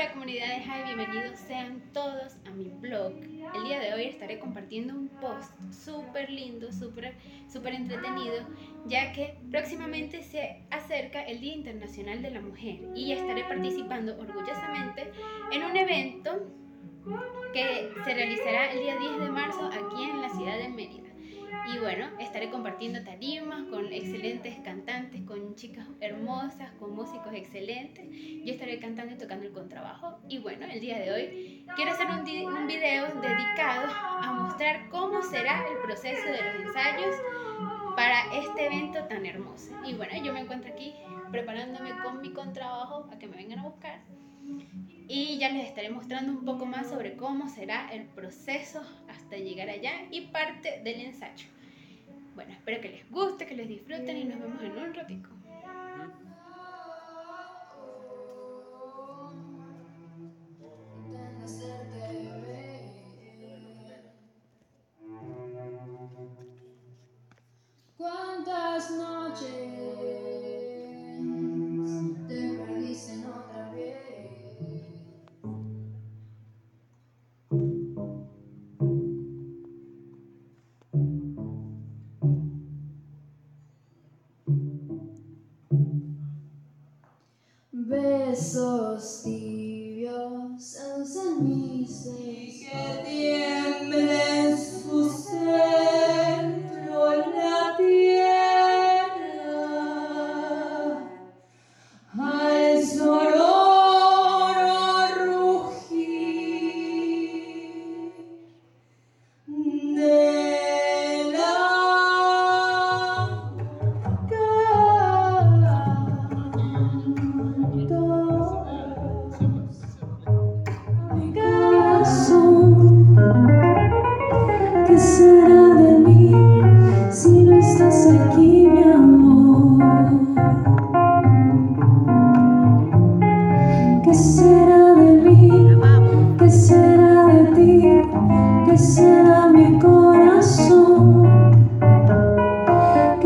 Hola comunidad de Jai, bienvenidos sean todos a mi blog. El día de hoy estaré compartiendo un post súper lindo, súper súper entretenido, ya que próximamente se acerca el Día Internacional de la Mujer y estaré participando orgullosamente en un evento que se realizará el día 10 de marzo aquí en la ciudad de Mérida. Bueno, estaré compartiendo tarimas con excelentes cantantes, con chicas hermosas, con músicos excelentes. Yo estaré cantando y tocando el contrabajo. Y bueno, el día de hoy quiero hacer un, un video dedicado a mostrar cómo será el proceso de los ensayos para este evento tan hermoso. Y bueno, yo me encuentro aquí preparándome con mi contrabajo a que me vengan a buscar y ya les estaré mostrando un poco más sobre cómo será el proceso hasta llegar allá y parte del ensayo. Bueno, espero que les guste, que les disfruten y nos vemos en un ratico. ¿Cuántas noches? Besos tibios Cause